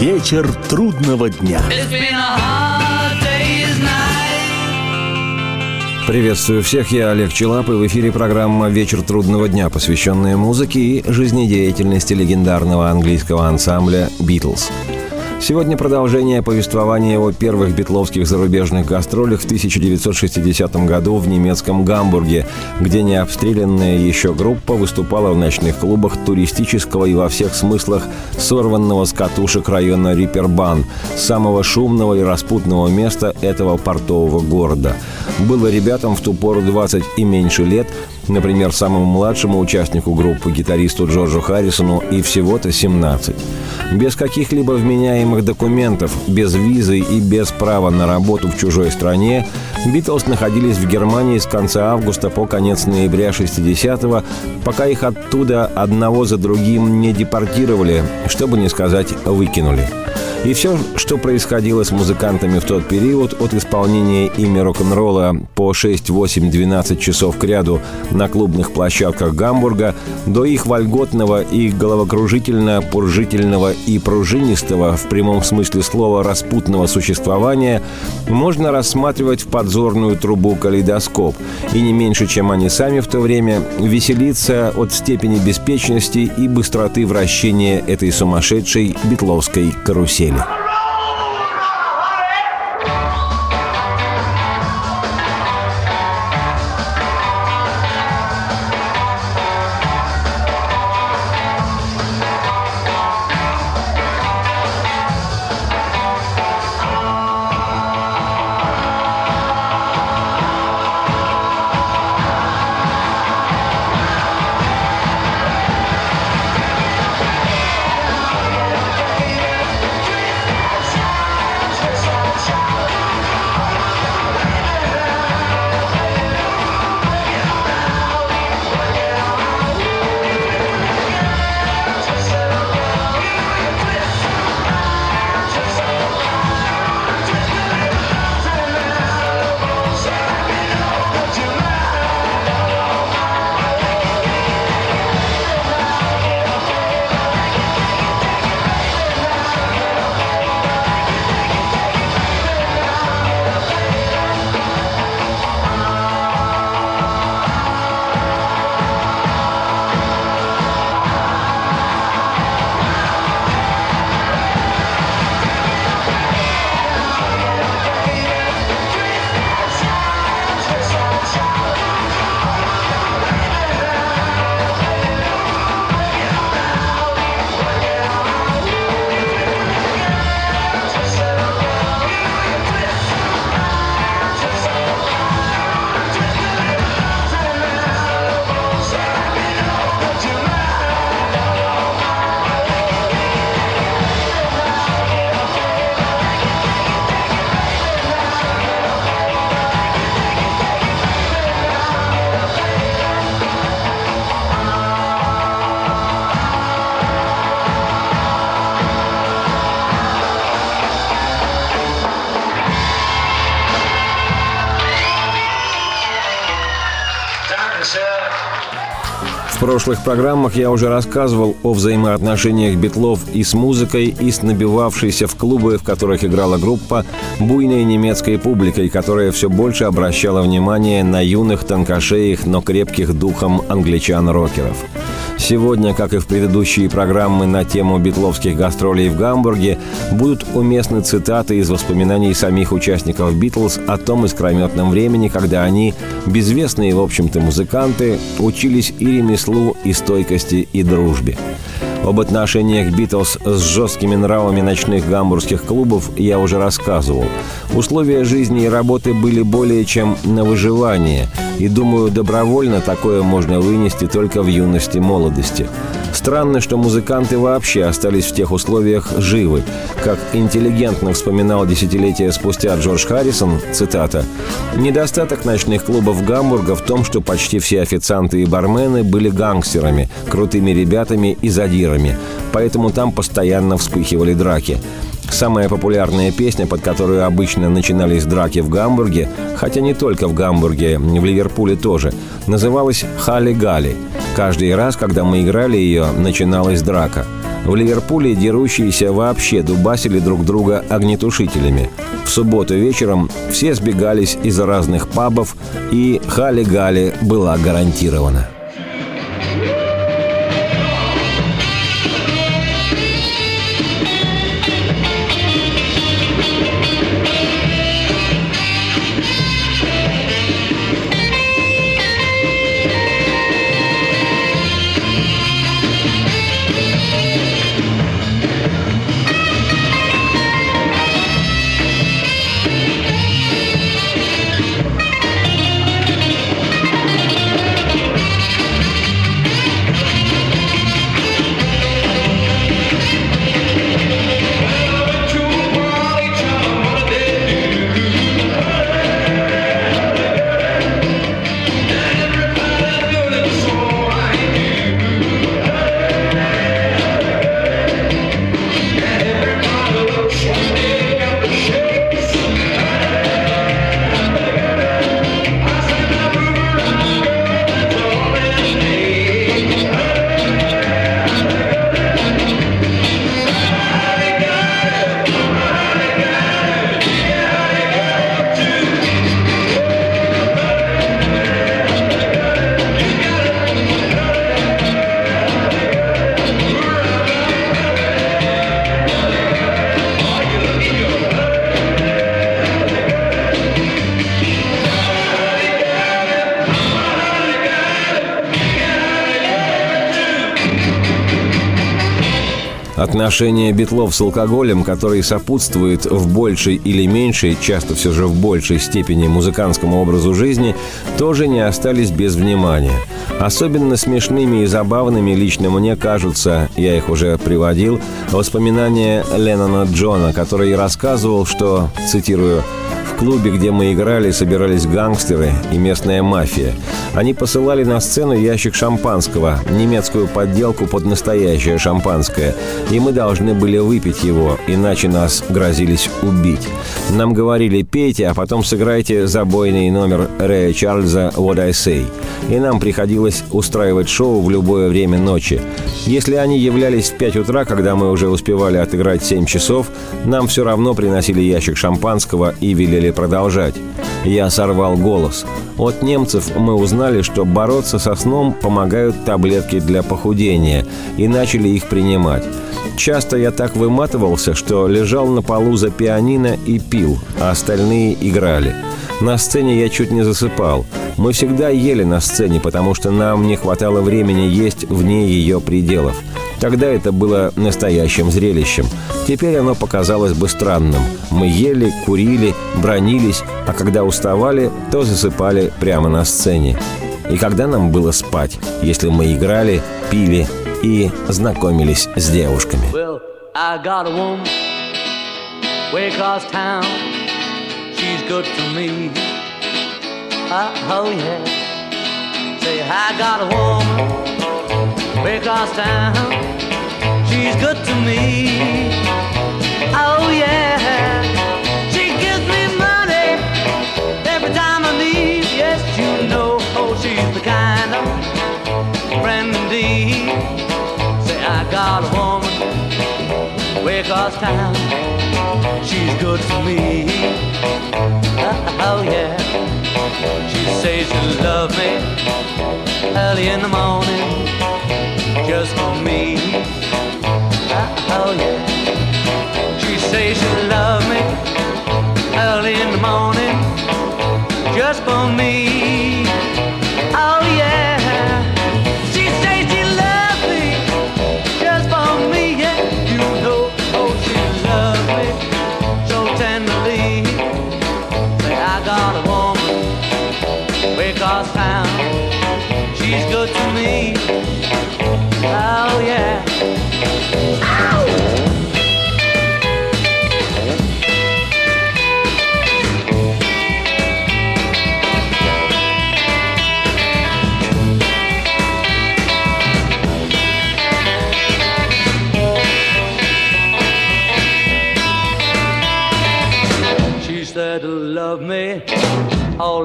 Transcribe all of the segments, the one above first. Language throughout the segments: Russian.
Вечер трудного дня. Приветствую всех, я Олег Челап, и в эфире программа «Вечер трудного дня», посвященная музыке и жизнедеятельности легендарного английского ансамбля «Битлз». Сегодня продолжение повествования о первых битловских зарубежных гастролях в 1960 году в немецком Гамбурге, где необстрелянная еще группа выступала в ночных клубах туристического и во всех смыслах сорванного с катушек района Рипербан, самого шумного и распутного места этого портового города. Было ребятам в ту пору 20 и меньше лет, например, самому младшему участнику группы, гитаристу Джорджу Харрисону, и всего-то 17. Без каких-либо вменяемых документов, без визы и без права на работу в чужой стране, Битлз находились в Германии с конца августа по конец ноября 60-го, пока их оттуда одного за другим не депортировали, чтобы не сказать «выкинули». И все, что происходило с музыкантами в тот период, от исполнения ими рок-н-ролла по 6, 8, 12 часов к ряду на клубных площадках Гамбурга, до их вольготного и головокружительно-пуржительного и пружинистого, в прямом смысле слова, распутного существования, можно рассматривать в подзорную трубу калейдоскоп, и не меньше, чем они сами в то время, веселиться от степени беспечности и быстроты вращения этой сумасшедшей битловской карусели Chile. Прошлых программах я уже рассказывал о взаимоотношениях Битлов и с музыкой, и с набивавшейся в клубы, в которых играла группа, буйной немецкой публикой, которая все больше обращала внимание на юных, тонкошеях, но крепких духом англичан-рокеров. Сегодня, как и в предыдущие программы на тему битловских гастролей в Гамбурге, будут уместны цитаты из воспоминаний самих участников «Битлз» о том искрометном времени, когда они, безвестные, в общем-то, музыканты, учились и ремеслу, и стойкости, и дружбе. Об отношениях Битлз с жесткими нравами ночных гамбургских клубов я уже рассказывал. Условия жизни и работы были более чем на выживание, и, думаю, добровольно такое можно вынести только в юности молодости. Странно, что музыканты вообще остались в тех условиях живы. Как интеллигентно вспоминал десятилетия спустя Джордж Харрисон, цитата, «Недостаток ночных клубов Гамбурга в том, что почти все официанты и бармены были гангстерами, крутыми ребятами и задирами, поэтому там постоянно вспыхивали драки. Самая популярная песня, под которую обычно начинались драки в Гамбурге, хотя не только в Гамбурге, в Ливерпуле тоже, называлась «Хали Гали». Каждый раз, когда мы играли ее, начиналась драка. В Ливерпуле дерущиеся вообще дубасили друг друга огнетушителями. В субботу вечером все сбегались из разных пабов, и хали-гали была гарантирована. Отношение битлов с алкоголем, который сопутствует в большей или меньшей, часто все же в большей степени музыкантскому образу жизни, тоже не остались без внимания. Особенно смешными и забавными лично мне кажутся, я их уже приводил, воспоминания Леннона Джона, который рассказывал, что, цитирую, клубе, где мы играли, собирались гангстеры и местная мафия. Они посылали на сцену ящик шампанского, немецкую подделку под настоящее шампанское, и мы должны были выпить его, иначе нас грозились убить. Нам говорили «пейте, а потом сыграйте забойный номер Рэя Чарльза «What I Say». И нам приходилось устраивать шоу в любое время ночи. Если они являлись в 5 утра, когда мы уже успевали отыграть 7 часов, нам все равно приносили ящик шампанского и велели продолжать. Я сорвал голос. От немцев мы узнали, что бороться со сном помогают таблетки для похудения, и начали их принимать. Часто я так выматывался, что лежал на полу за пианино и пил, а остальные играли. На сцене я чуть не засыпал. Мы всегда ели на сцене, потому что нам не хватало времени есть вне ее пределов. Тогда это было настоящим зрелищем. Теперь оно показалось бы странным. Мы ели, курили, бронились, а когда уставали, то засыпали прямо на сцене. И когда нам было спать, если мы играли, пили и знакомились с девушками. Well, I got a woman good to me. Uh, oh yeah. Say, I got a woman across town. She's good to me. Oh yeah. She gives me money every time I need. Yes, you know, oh, she's the kind of friend indeed. Say, I got a woman across town. She's good to me. Oh yeah. She says she love me early in the morning just for me. Oh yeah. She says she love me early in the morning just for me.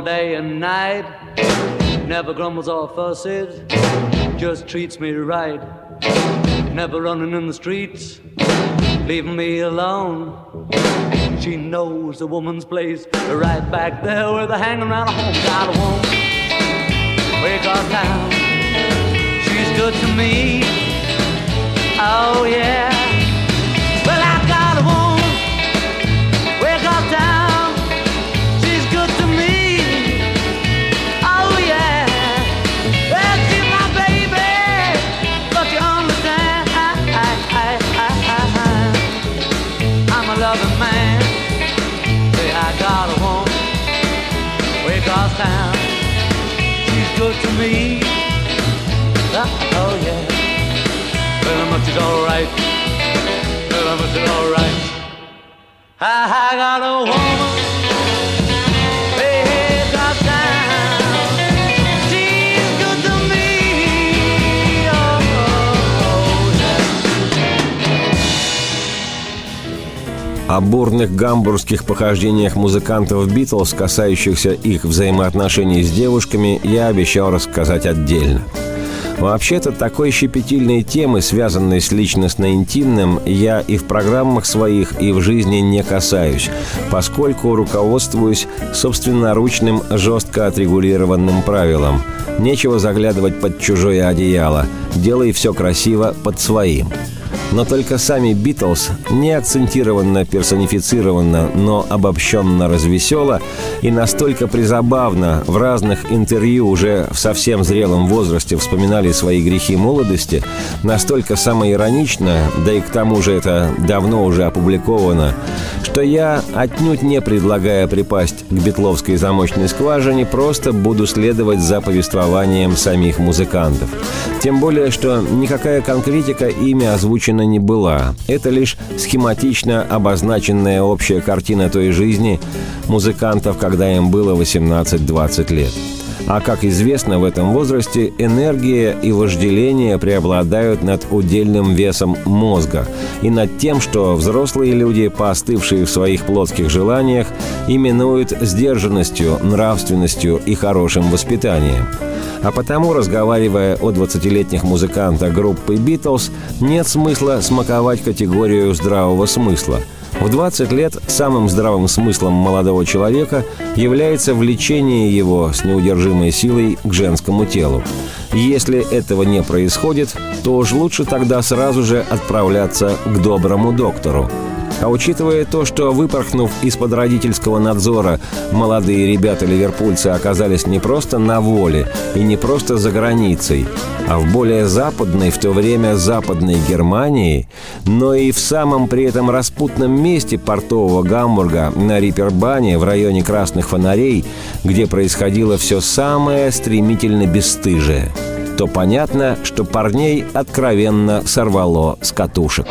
Day and night. Never grumbles or fusses, just treats me right. never running in the streets, leaving me alone. She knows the woman's place right back there where they're hanging around home. Got a woman, wake up town. She's good to me. Oh yeah. Town. She's good to me. Oh, oh yeah. Well, how much is alright? How much is alright? I got a woman. О бурных гамбургских похождениях музыкантов Битлз, касающихся их взаимоотношений с девушками, я обещал рассказать отдельно. Вообще-то такой щепетильной темы, связанной с личностно-интимным, я и в программах своих, и в жизни не касаюсь, поскольку руководствуюсь собственноручным, жестко отрегулированным правилом. Нечего заглядывать под чужое одеяло, делай все красиво под своим. Но только сами Битлз, не акцентированно персонифицированно, но обобщенно развесело и настолько призабавно в разных интервью уже в совсем зрелом возрасте вспоминали свои грехи молодости, настолько самоиронично, да и к тому же это давно уже опубликовано, что я, отнюдь не предлагая припасть к битловской замочной скважине, просто буду следовать за повествованием самих музыкантов. Тем более, что никакая конкретика ими озвучена не была. Это лишь схематично обозначенная общая картина той жизни музыкантов, когда им было 18-20 лет. А как известно, в этом возрасте энергия и вожделение преобладают над удельным весом мозга и над тем, что взрослые люди, поостывшие в своих плотских желаниях, именуют сдержанностью, нравственностью и хорошим воспитанием. А потому, разговаривая о 20-летних музыкантах группы «Битлз», нет смысла смаковать категорию здравого смысла – в 20 лет самым здравым смыслом молодого человека является влечение его с неудержимой силой к женскому телу. Если этого не происходит, то уж лучше тогда сразу же отправляться к доброму доктору. А учитывая то, что, выпорхнув из-под родительского надзора, молодые ребята-ливерпульцы оказались не просто на воле и не просто за границей, а в более западной в то время западной Германии, но и в самом при этом распутном месте портового Гамбурга на Рипербане в районе Красных Фонарей, где происходило все самое стремительно бесстыжее, то понятно, что парней откровенно сорвало с катушек.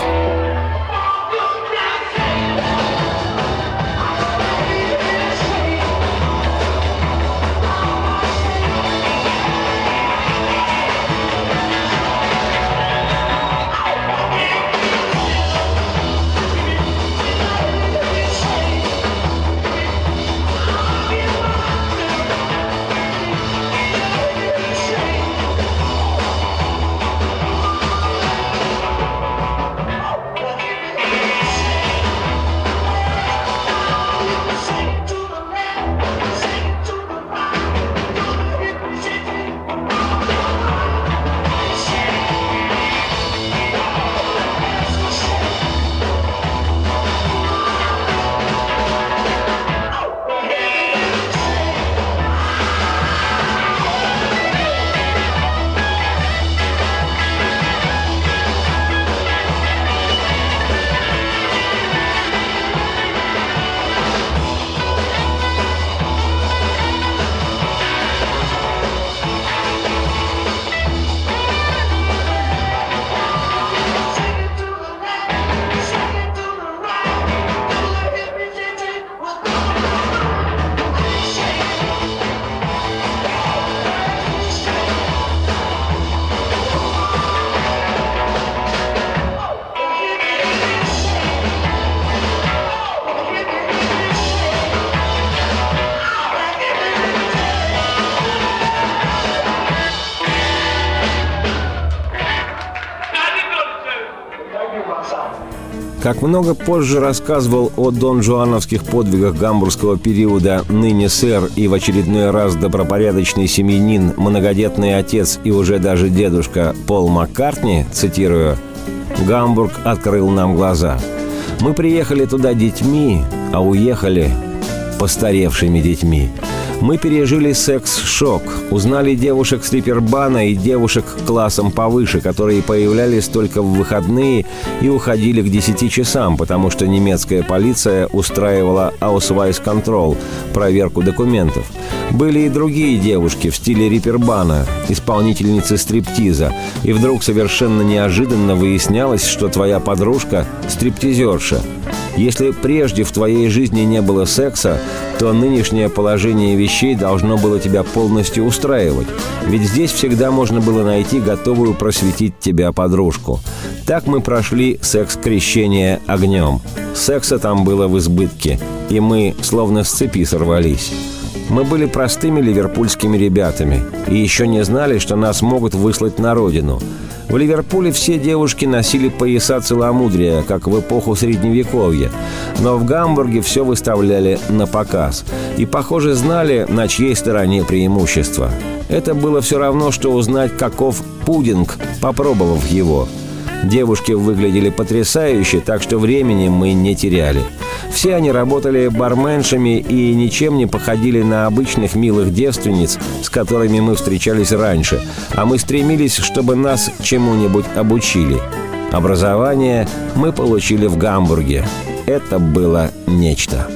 Как много позже рассказывал о дон Жуановских подвигах гамбургского периода ныне сэр и в очередной раз добропорядочный семьянин, многодетный отец и уже даже дедушка Пол Маккартни, цитирую, «Гамбург открыл нам глаза. Мы приехали туда детьми, а уехали постаревшими детьми. Мы пережили секс-шок, узнали девушек стрипербана и девушек классом повыше, которые появлялись только в выходные и уходили к 10 часам, потому что немецкая полиция устраивала Ausweis-контрол, проверку документов. Были и другие девушки в стиле рипербана, исполнительницы стриптиза, и вдруг совершенно неожиданно выяснялось, что твоя подружка – стриптизерша – если прежде в твоей жизни не было секса, то нынешнее положение вещей должно было тебя полностью устраивать. Ведь здесь всегда можно было найти готовую просветить тебя подружку. Так мы прошли секс-крещение огнем. Секса там было в избытке, и мы словно с цепи сорвались. Мы были простыми ливерпульскими ребятами и еще не знали, что нас могут выслать на родину – в Ливерпуле все девушки носили пояса целомудрия, как в эпоху Средневековья. Но в Гамбурге все выставляли на показ. И, похоже, знали, на чьей стороне преимущество. Это было все равно, что узнать, каков пудинг, попробовав его. Девушки выглядели потрясающе, так что времени мы не теряли. Все они работали барменшами и ничем не походили на обычных милых девственниц, с которыми мы встречались раньше, а мы стремились, чтобы нас чему-нибудь обучили. Образование мы получили в Гамбурге. Это было нечто.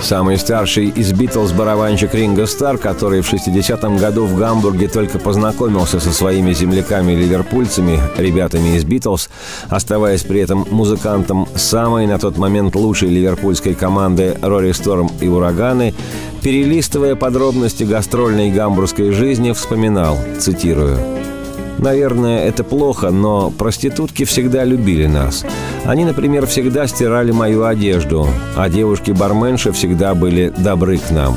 Самый старший из Битлз барабанщик Ринго Стар, который в 60-м году в Гамбурге только познакомился со своими земляками-ливерпульцами, ребятами из Битлз, оставаясь при этом музыкантом самой на тот момент лучшей ливерпульской команды Рори Сторм и Ураганы, перелистывая подробности гастрольной гамбургской жизни, вспоминал, цитирую, Наверное, это плохо, но проститутки всегда любили нас. Они, например, всегда стирали мою одежду, а девушки-барменши всегда были добры к нам.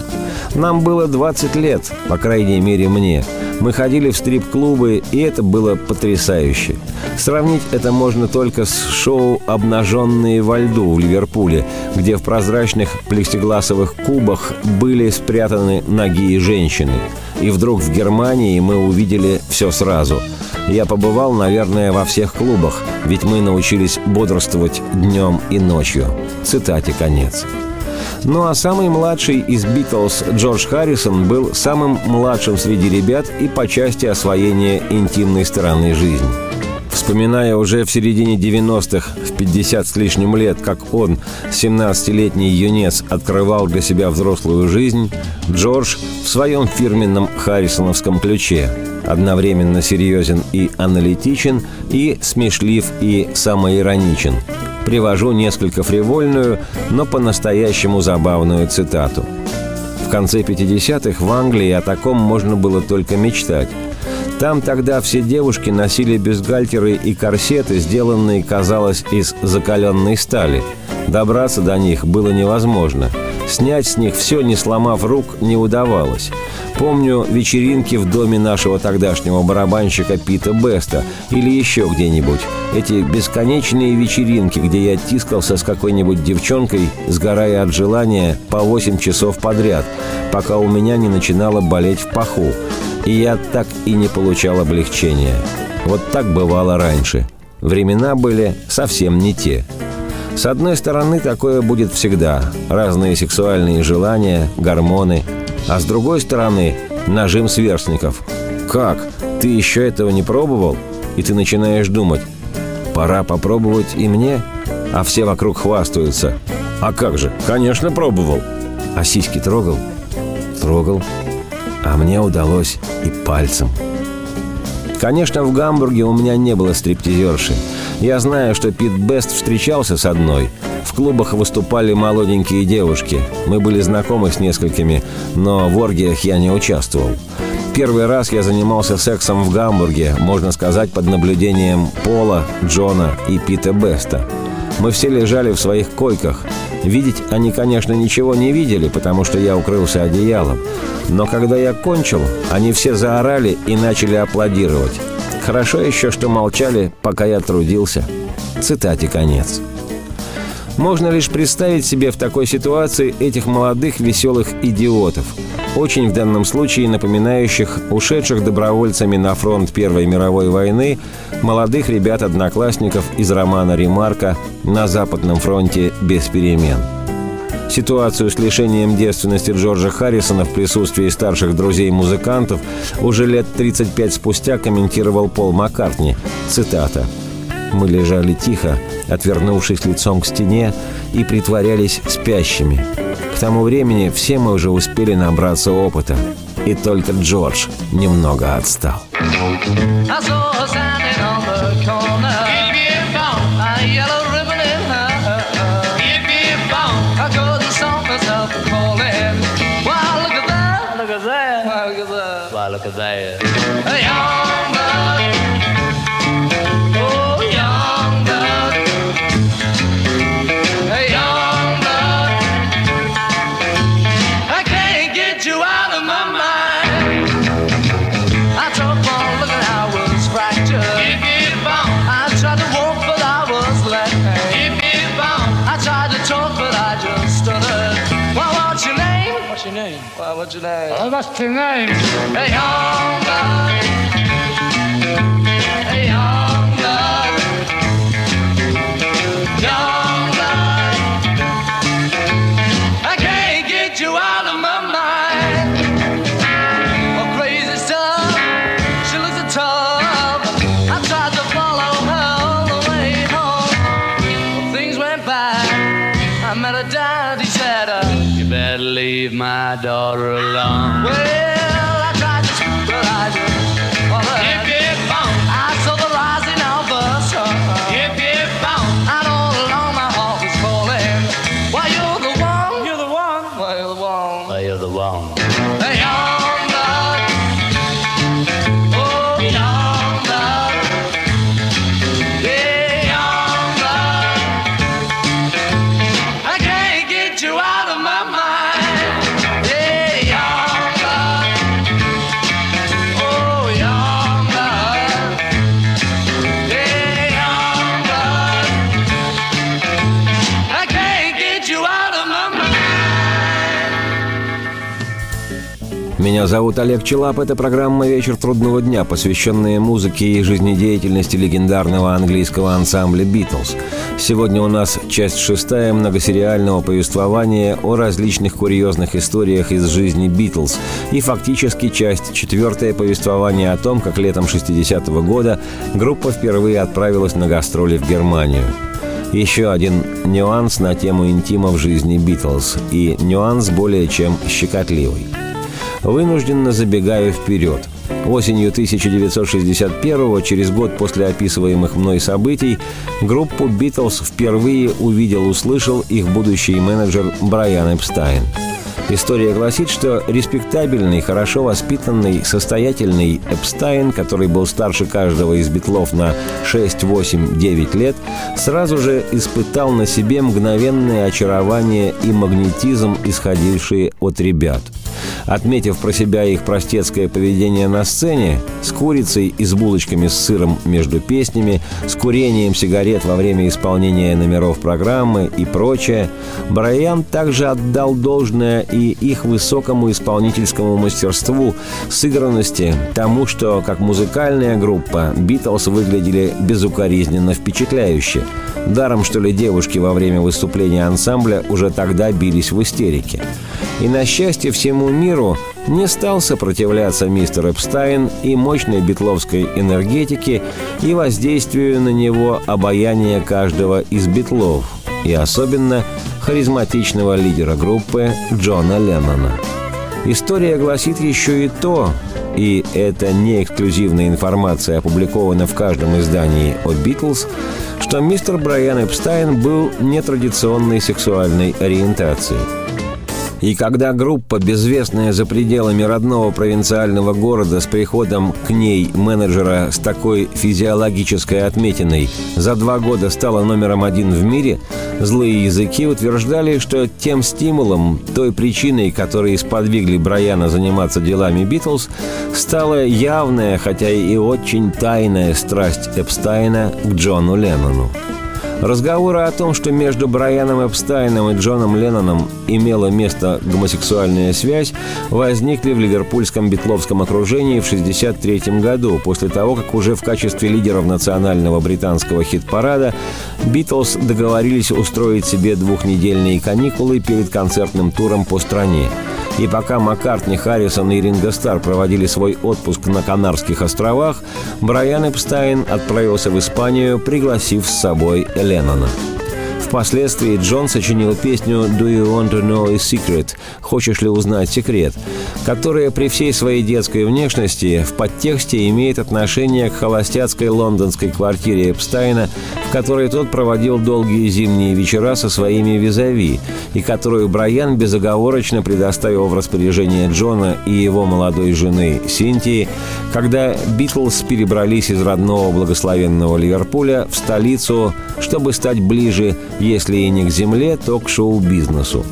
Нам было 20 лет, по крайней мере мне. Мы ходили в стрип-клубы, и это было потрясающе. Сравнить это можно только с шоу «Обнаженные во льду» в Ливерпуле, где в прозрачных плексигласовых кубах были спрятаны ноги и женщины. И вдруг в Германии мы увидели все сразу. Я побывал, наверное, во всех клубах, ведь мы научились бодрствовать днем и ночью. Цитате конец. Ну а самый младший из Битлз Джордж Харрисон был самым младшим среди ребят и по части освоения интимной стороны жизни. Вспоминая уже в середине 90-х, в 50 с лишним лет, как он, 17-летний юнец, открывал для себя взрослую жизнь, Джордж в своем фирменном харрисоновском ключе одновременно серьезен и аналитичен, и смешлив, и самоироничен – привожу несколько фривольную, но по-настоящему забавную цитату. В конце 50-х в Англии о таком можно было только мечтать. Там тогда все девушки носили бюстгальтеры и корсеты, сделанные, казалось, из закаленной стали. Добраться до них было невозможно. Снять с них все, не сломав рук, не удавалось. Помню вечеринки в доме нашего тогдашнего барабанщика Пита Беста или еще где-нибудь. Эти бесконечные вечеринки, где я тискался с какой-нибудь девчонкой, сгорая от желания по 8 часов подряд, пока у меня не начинало болеть в паху. И я так и не получал облегчения. Вот так бывало раньше. Времена были совсем не те. С одной стороны, такое будет всегда. Разные сексуальные желания, гормоны – а с другой стороны нажим сверстников. Как? Ты еще этого не пробовал? И ты начинаешь думать, пора попробовать и мне? А все вокруг хвастаются. А как же? Конечно, пробовал. А сиськи трогал? Трогал. А мне удалось и пальцем. Конечно, в Гамбурге у меня не было стриптизерши. Я знаю, что Пит Бест встречался с одной – в клубах выступали молоденькие девушки. Мы были знакомы с несколькими, но в оргиях я не участвовал. Первый раз я занимался сексом в Гамбурге, можно сказать, под наблюдением Пола, Джона и Пита Беста. Мы все лежали в своих койках. Видеть они, конечно, ничего не видели, потому что я укрылся одеялом. Но когда я кончил, они все заорали и начали аплодировать. Хорошо еще, что молчали, пока я трудился. Цитате конец. Можно лишь представить себе в такой ситуации этих молодых веселых идиотов, очень в данном случае напоминающих ушедших добровольцами на фронт Первой мировой войны молодых ребят-одноклассников из романа «Ремарка» на Западном фронте без перемен. Ситуацию с лишением девственности Джорджа Харрисона в присутствии старших друзей-музыкантов уже лет 35 спустя комментировал Пол Маккартни. Цитата – мы лежали тихо, отвернувшись лицом к стене, и притворялись спящими. К тому времени все мы уже успели набраться опыта, и только Джордж немного отстал. What's your name? Oh, what's your name? Hey, young blood. Hey, young my daughter alone. Well, Меня зовут Олег Челап. Это программа «Вечер трудного дня», посвященная музыке и жизнедеятельности легендарного английского ансамбля «Битлз». Сегодня у нас часть шестая многосериального повествования о различных курьезных историях из жизни «Битлз» и фактически часть четвертая повествования о том, как летом 60-го года группа впервые отправилась на гастроли в Германию. Еще один нюанс на тему интима в жизни Битлз, и нюанс более чем щекотливый – Вынужденно забегаю вперед. Осенью 1961 через год после описываемых мной событий, группу «Битлз» впервые увидел-услышал их будущий менеджер Брайан Эпстайн. История гласит, что респектабельный, хорошо воспитанный, состоятельный Эпстайн, который был старше каждого из битлов на 6, 8, 9 лет, сразу же испытал на себе мгновенное очарование и магнетизм, исходившие от ребят – Отметив про себя их простецкое поведение на сцене, с курицей и с булочками с сыром между песнями, с курением сигарет во время исполнения номеров программы и прочее, Брайан также отдал должное и их высокому исполнительскому мастерству, сыгранности, тому, что как музыкальная группа Битлз выглядели безукоризненно впечатляюще. Даром, что ли, девушки во время выступления ансамбля уже тогда бились в истерике. И на счастье всему миру не стал сопротивляться мистер Эпстайн и мощной битловской энергетике и воздействию на него обаяния каждого из битлов, и особенно харизматичного лидера группы Джона Леннона. История гласит еще и то, и это не эксклюзивная информация, опубликована в каждом издании о «Битлз», что мистер Брайан Эпстайн был нетрадиционной сексуальной ориентации – и когда группа, безвестная за пределами родного провинциального города с приходом к ней менеджера с такой физиологической отметиной за два года стала номером один в мире, злые языки утверждали, что тем стимулом, той причиной, которой сподвигли Брайана заниматься делами Битлз, стала явная, хотя и очень тайная страсть Эпстайна к Джону Леннону. Разговоры о том, что между Брайаном Эпстайном и Джоном Ленноном имела место гомосексуальная связь, возникли в ливерпульском битловском окружении в 1963 году, после того, как уже в качестве лидеров национального британского хит-парада Битлз договорились устроить себе двухнедельные каникулы перед концертным туром по стране. И пока Маккартни, Харрисон и Ринго Стар проводили свой отпуск на Канарских островах, Брайан Эпстайн отправился в Испанию, пригласив с собой Леннона. Впоследствии Джон сочинил песню «Do you want to know a secret?» «Хочешь ли узнать секрет?», которая при всей своей детской внешности в подтексте имеет отношение к холостяцкой лондонской квартире Эпстайна, в которой тот проводил долгие зимние вечера со своими визави, и которую Брайан безоговорочно предоставил в распоряжение Джона и его молодой жены Синтии, когда Битлз перебрались из родного благословенного Ливерпуля в столицу, чтобы стать ближе если и не к земле, то к шоу-бизнесу.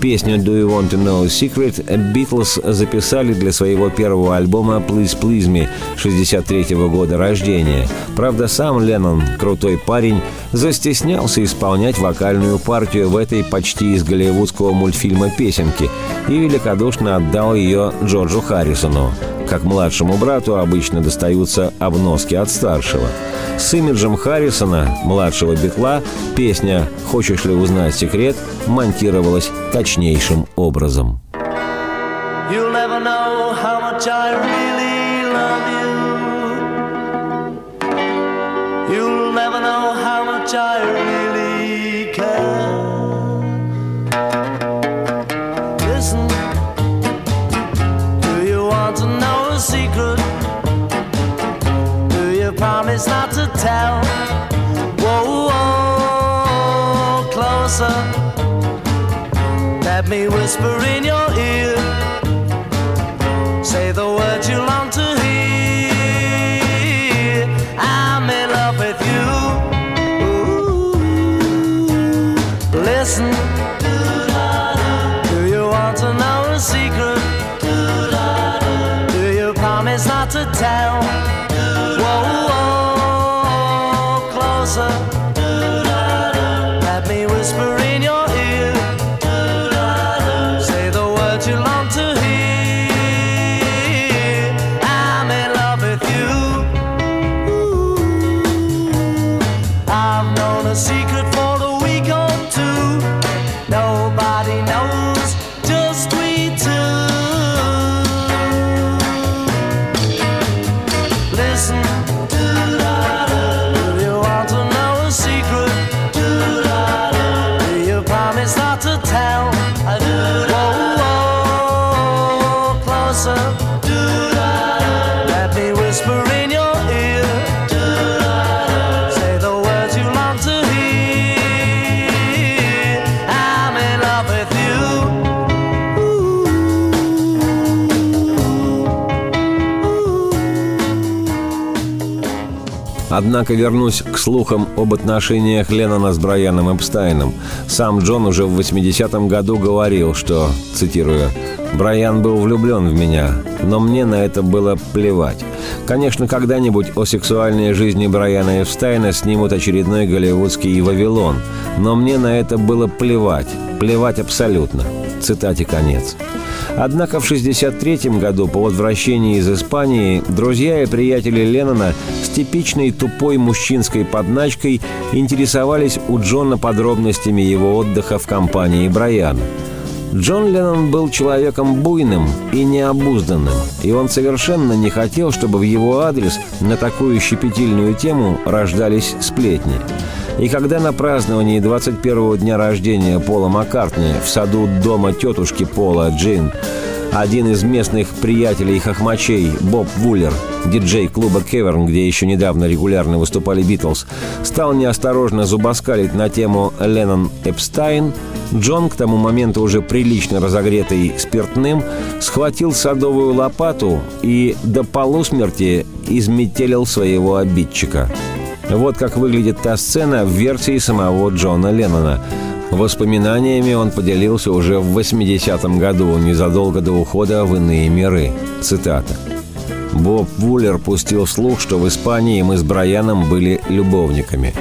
Песню «Do You Want to Know a Secret» Beatles записали для своего первого альбома «Please Please Me» 63 -го года рождения. Правда, сам Леннон, крутой парень, застеснялся исполнять вокальную партию в этой почти из голливудского мультфильма песенки и великодушно отдал ее Джорджу Харрисону. Как младшему брату обычно достаются обноски от старшего. С имиджем Харрисона, младшего Битла, песня «Хочешь ли узнать секрет» монтировалась точнейшим образом. You'll never know how much I really love you. You'll never know how much I really promise not to tell? Whoa, whoa closer. Let me whisper in your ear. Say the words you long to hear. I'm in love with you. Ooh. Listen. Однако вернусь к слухам об отношениях Леннона с Брайаном Эпстайном. Сам Джон уже в 80-м году говорил, что, цитирую, «Брайан был влюблен в меня, но мне на это было плевать. Конечно, когда-нибудь о сексуальной жизни Брайана Эпстайна снимут очередной голливудский «Вавилон», но мне на это было плевать, плевать абсолютно». Цитате конец. Однако в 1963 году по возвращении из Испании друзья и приятели Леннона с типичной тупой мужчинской подначкой интересовались у Джона подробностями его отдыха в компании Брайана. Джон Леннон был человеком буйным и необузданным, и он совершенно не хотел, чтобы в его адрес на такую щепетильную тему рождались сплетни. И когда на праздновании 21-го дня рождения Пола Маккартни в саду дома тетушки Пола Джин один из местных приятелей хохмачей, Боб Вуллер, диджей клуба «Кеверн», где еще недавно регулярно выступали «Битлз», стал неосторожно зубоскалить на тему «Леннон Эпстайн», Джон, к тому моменту уже прилично разогретый спиртным, схватил садовую лопату и до полусмерти изметелил своего обидчика – вот как выглядит та сцена в версии самого Джона Леннона. Воспоминаниями он поделился уже в 80-м году, незадолго до ухода в иные миры. Цитата. Боб Вуллер пустил слух, что в Испании мы с Брайаном были любовниками.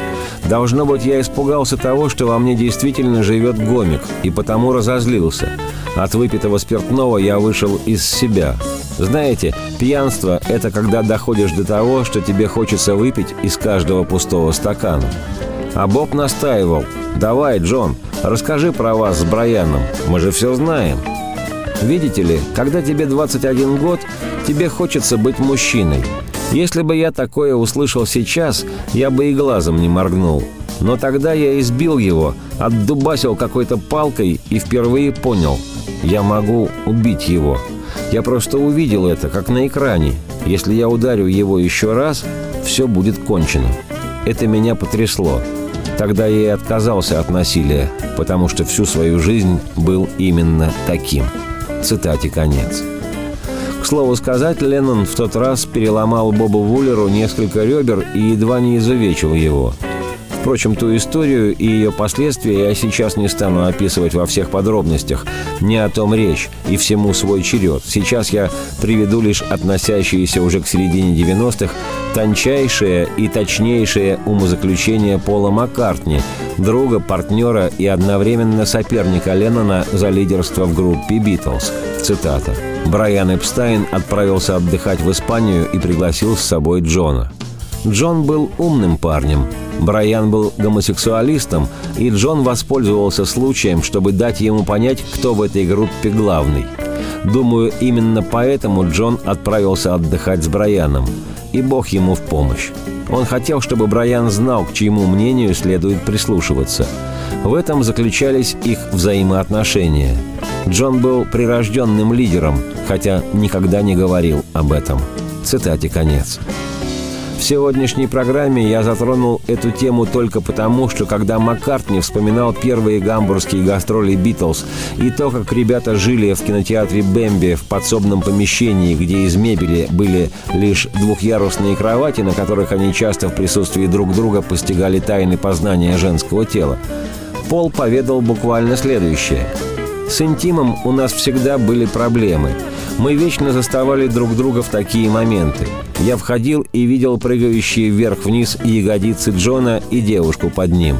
Должно быть, я испугался того, что во мне действительно живет гомик, и потому разозлился. От выпитого спиртного я вышел из себя. Знаете, пьянство – это когда доходишь до того, что тебе хочется выпить из каждого пустого стакана. А Боб настаивал. «Давай, Джон, расскажи про вас с Брайаном. Мы же все знаем». Видите ли, когда тебе 21 год, тебе хочется быть мужчиной. Если бы я такое услышал сейчас, я бы и глазом не моргнул. Но тогда я избил его, отдубасил какой-то палкой и впервые понял – я могу убить его – я просто увидел это, как на экране. Если я ударю его еще раз, все будет кончено. Это меня потрясло. Тогда я и отказался от насилия, потому что всю свою жизнь был именно таким. Цитате конец. К слову сказать, Леннон в тот раз переломал Бобу Вуллеру несколько ребер и едва не изувечил его – Впрочем, ту историю и ее последствия я сейчас не стану описывать во всех подробностях. Не о том речь, и всему свой черед. Сейчас я приведу лишь относящиеся уже к середине 90-х тончайшее и точнейшее умозаключение Пола Маккартни, друга, партнера и одновременно соперника Леннона за лидерство в группе «Битлз». Цитата. Брайан Эпстайн отправился отдыхать в Испанию и пригласил с собой Джона. Джон был умным парнем. Брайан был гомосексуалистом, и Джон воспользовался случаем, чтобы дать ему понять, кто в этой группе главный. Думаю, именно поэтому Джон отправился отдыхать с Брайаном. И Бог ему в помощь. Он хотел, чтобы Брайан знал, к чьему мнению следует прислушиваться. В этом заключались их взаимоотношения. Джон был прирожденным лидером, хотя никогда не говорил об этом. Цитате конец. В сегодняшней программе я затронул эту тему только потому, что когда Маккартни вспоминал первые гамбургские гастроли «Битлз» и то, как ребята жили в кинотеатре «Бэмби» в подсобном помещении, где из мебели были лишь двухъярусные кровати, на которых они часто в присутствии друг друга постигали тайны познания женского тела, Пол поведал буквально следующее. «С интимом у нас всегда были проблемы. Мы вечно заставали друг друга в такие моменты – я входил и видел прыгающие вверх-вниз ягодицы Джона и девушку под ним.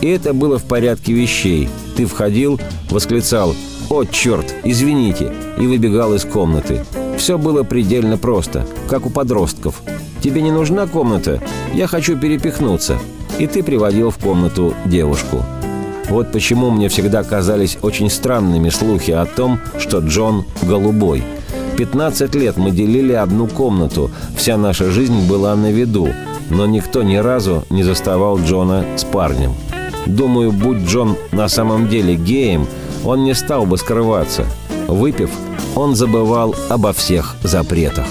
И это было в порядке вещей. Ты входил, восклицал «О, черт, извините!» и выбегал из комнаты. Все было предельно просто, как у подростков. «Тебе не нужна комната? Я хочу перепихнуться». И ты приводил в комнату девушку. Вот почему мне всегда казались очень странными слухи о том, что Джон голубой – 15 лет мы делили одну комнату, вся наша жизнь была на виду, но никто ни разу не заставал Джона с парнем. Думаю, будь Джон на самом деле геем, он не стал бы скрываться. Выпив, он забывал обо всех запретах.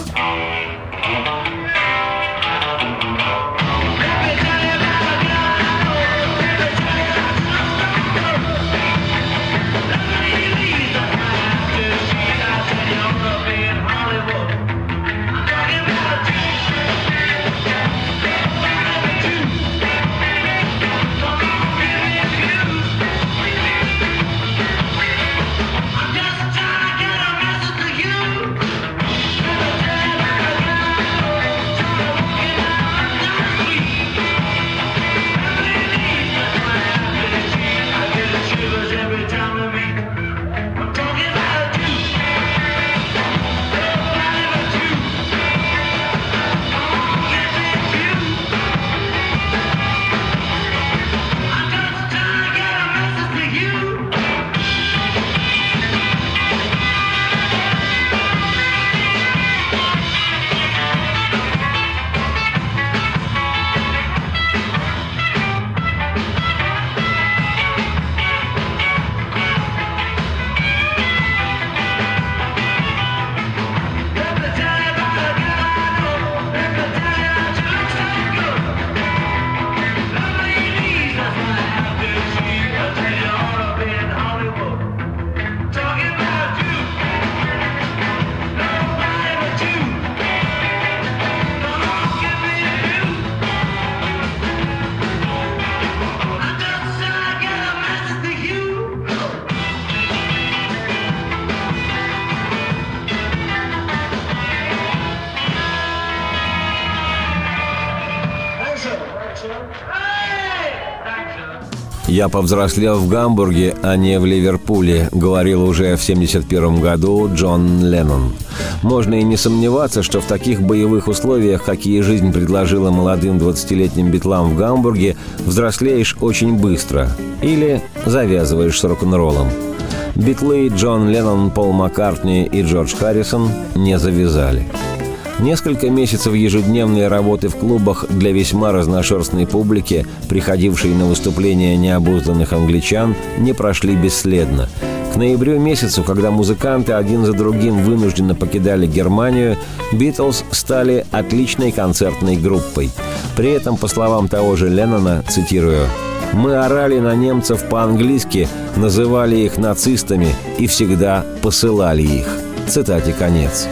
«Я повзрослел в Гамбурге, а не в Ливерпуле», говорил уже в 1971 году Джон Леннон. Можно и не сомневаться, что в таких боевых условиях, какие жизнь предложила молодым 20-летним битлам в Гамбурге, взрослеешь очень быстро или завязываешь с рок-н-роллом. Битлы Джон Леннон, Пол Маккартни и Джордж Харрисон не завязали – Несколько месяцев ежедневной работы в клубах для весьма разношерстной публики, приходившей на выступления необузданных англичан, не прошли бесследно. К ноябрю месяцу, когда музыканты один за другим вынужденно покидали Германию, «Битлз» стали отличной концертной группой. При этом, по словам того же Леннона, цитирую, «Мы орали на немцев по-английски, называли их нацистами и всегда посылали их». Цитате конец.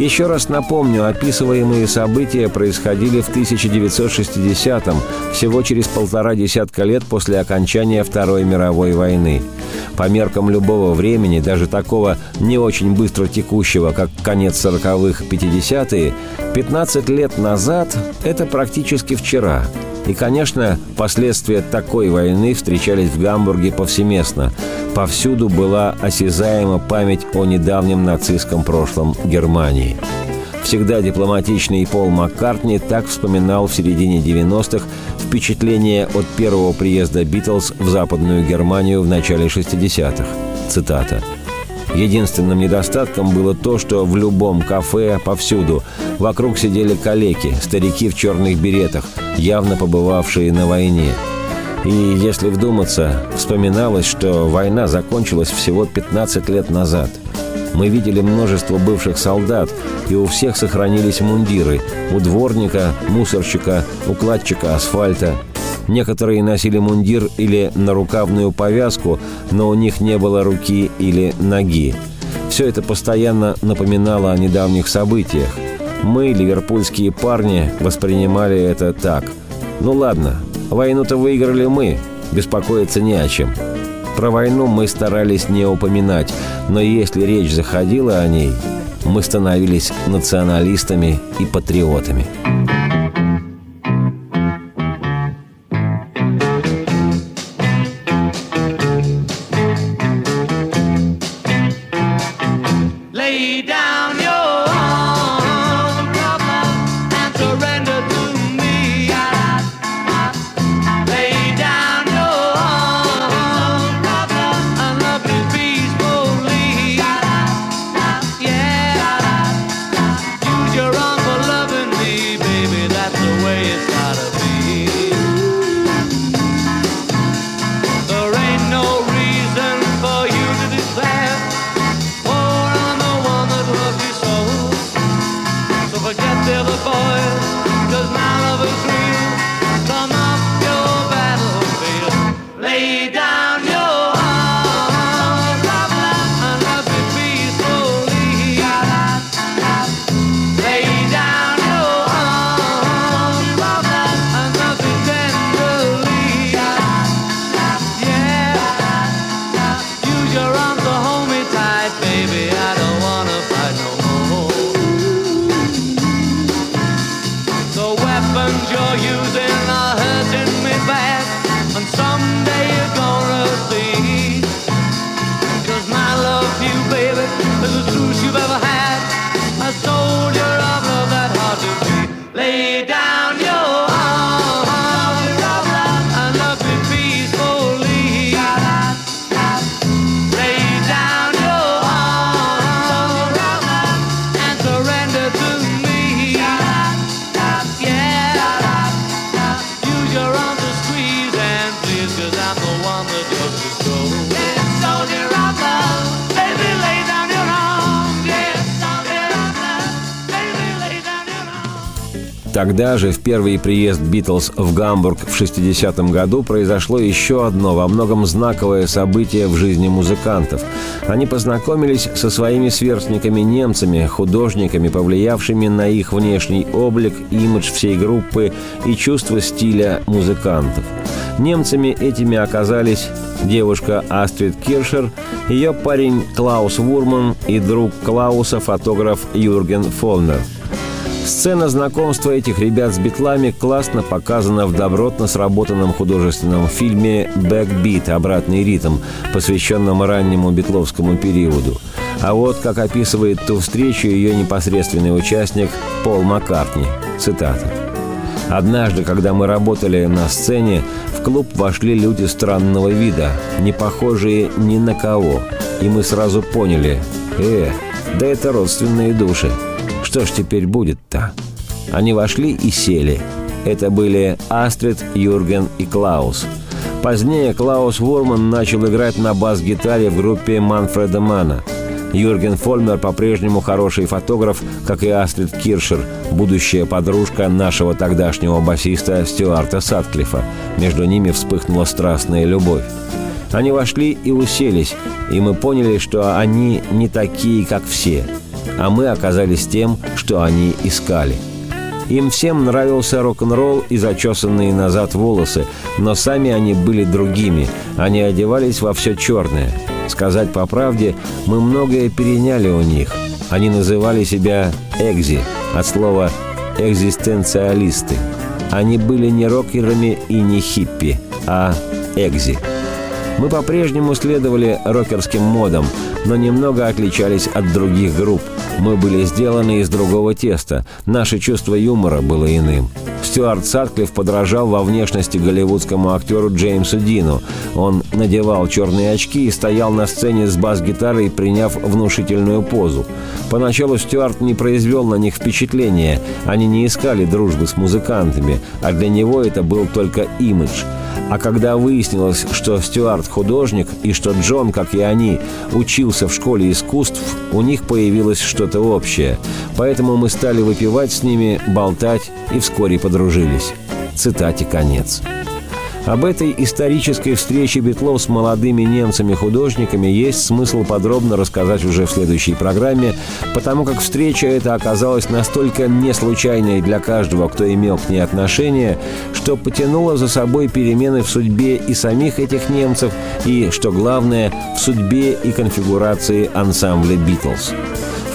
Еще раз напомню, описываемые события происходили в 1960-м, всего через полтора десятка лет после окончания Второй мировой войны. По меркам любого времени, даже такого не очень быстро текущего, как конец 40-х, 50-е, 15 лет назад – это практически вчера – и, конечно, последствия такой войны встречались в Гамбурге повсеместно. Повсюду была осязаема память о недавнем нацистском прошлом Германии. Всегда дипломатичный Пол Маккартни так вспоминал в середине 90-х впечатление от первого приезда «Битлз» в Западную Германию в начале 60-х. Цитата. Единственным недостатком было то, что в любом кафе, повсюду, вокруг сидели калеки, старики в черных беретах, явно побывавшие на войне. И если вдуматься, вспоминалось, что война закончилась всего 15 лет назад. Мы видели множество бывших солдат, и у всех сохранились мундиры. У дворника, мусорщика, укладчика асфальта – Некоторые носили мундир или нарукавную повязку, но у них не было руки или ноги. Все это постоянно напоминало о недавних событиях. Мы, ливерпульские парни, воспринимали это так. Ну ладно, войну-то выиграли мы, беспокоиться не о чем. Про войну мы старались не упоминать, но если речь заходила о ней, мы становились националистами и патриотами. Cause I'm the one that does the Тогда же, в первый приезд «Битлз» в Гамбург в 60-м году, произошло еще одно во многом знаковое событие в жизни музыкантов. Они познакомились со своими сверстниками-немцами, художниками, повлиявшими на их внешний облик, имидж всей группы и чувство стиля музыкантов. Немцами этими оказались девушка Астрид Киршер, ее парень Клаус Форман и друг Клауса, фотограф Юрген Фоллмер – Сцена знакомства этих ребят с битлами классно показана в добротно сработанном художественном фильме «Бэкбит. Обратный ритм», посвященном раннему битловскому периоду. А вот как описывает ту встречу ее непосредственный участник Пол Маккартни. Цитата. Однажды, когда мы работали на сцене, в клуб вошли люди странного вида, не похожие ни на кого. И мы сразу поняли, э, да это родственные души. Что ж теперь будет-то? Они вошли и сели. Это были Астрид, Юрген и Клаус. Позднее Клаус Вурман начал играть на бас-гитаре в группе Манфреда Мана. Юрген Фольмер по-прежнему хороший фотограф, как и Астрид Киршер, будущая подружка нашего тогдашнего басиста Стюарта Сатклифа. Между ними вспыхнула страстная любовь. Они вошли и уселись, и мы поняли, что они не такие, как все – а мы оказались тем, что они искали. Им всем нравился рок-н-ролл и зачесанные назад волосы, но сами они были другими, они одевались во все черное. Сказать по правде, мы многое переняли у них. Они называли себя «экзи» от слова «экзистенциалисты». Они были не рокерами и не хиппи, а «экзи». Мы по-прежнему следовали рокерским модам, но немного отличались от других групп. Мы были сделаны из другого теста, наше чувство юмора было иным. Стюарт Сатклифф подражал во внешности голливудскому актеру Джеймсу Дину. Он надевал черные очки и стоял на сцене с бас-гитарой, приняв внушительную позу. Поначалу Стюарт не произвел на них впечатления. Они не искали дружбы с музыкантами, а для него это был только имидж – а когда выяснилось, что Стюарт художник и что Джон, как и они, учился в школе искусств, у них появилось что-то общее. Поэтому мы стали выпивать с ними, болтать и вскоре подружились. Цитате конец. Об этой исторической встрече Битлов с молодыми немцами-художниками есть смысл подробно рассказать уже в следующей программе, потому как встреча эта оказалась настолько неслучайной для каждого, кто имел к ней отношение, что потянула за собой перемены в судьбе и самих этих немцев, и, что главное, в судьбе и конфигурации ансамбля «Битлз».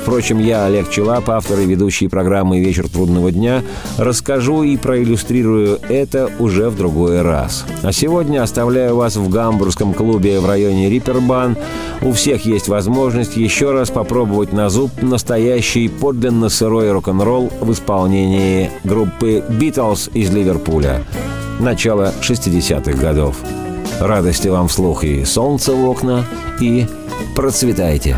Впрочем, я, Олег Челап, автор и ведущий программы «Вечер трудного дня», расскажу и проиллюстрирую это уже в другой раз. А сегодня оставляю вас в гамбургском клубе в районе Риппербан. У всех есть возможность еще раз попробовать на зуб настоящий подлинно сырой рок-н-ролл в исполнении группы «Битлз» из Ливерпуля. Начало 60-х годов. Радости вам вслух и солнца в окна, и процветайте!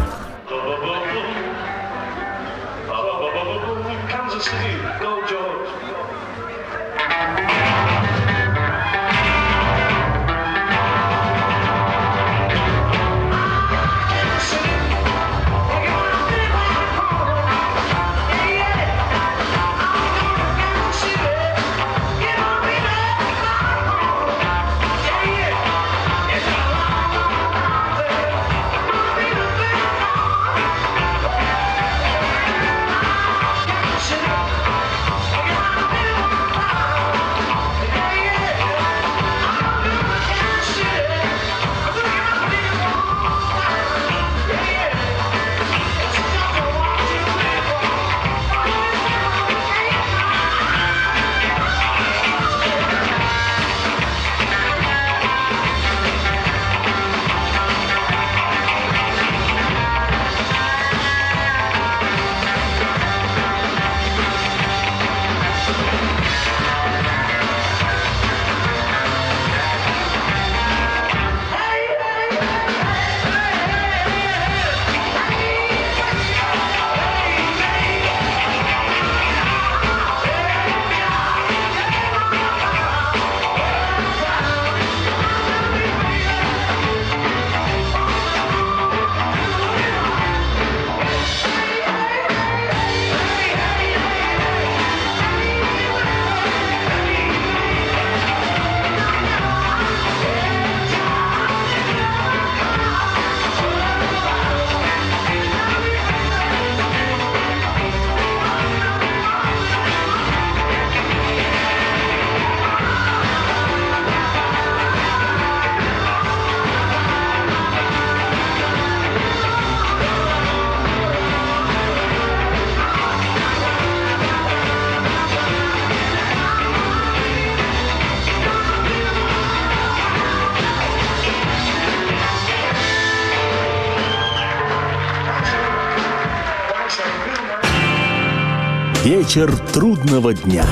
Вечер трудного дня.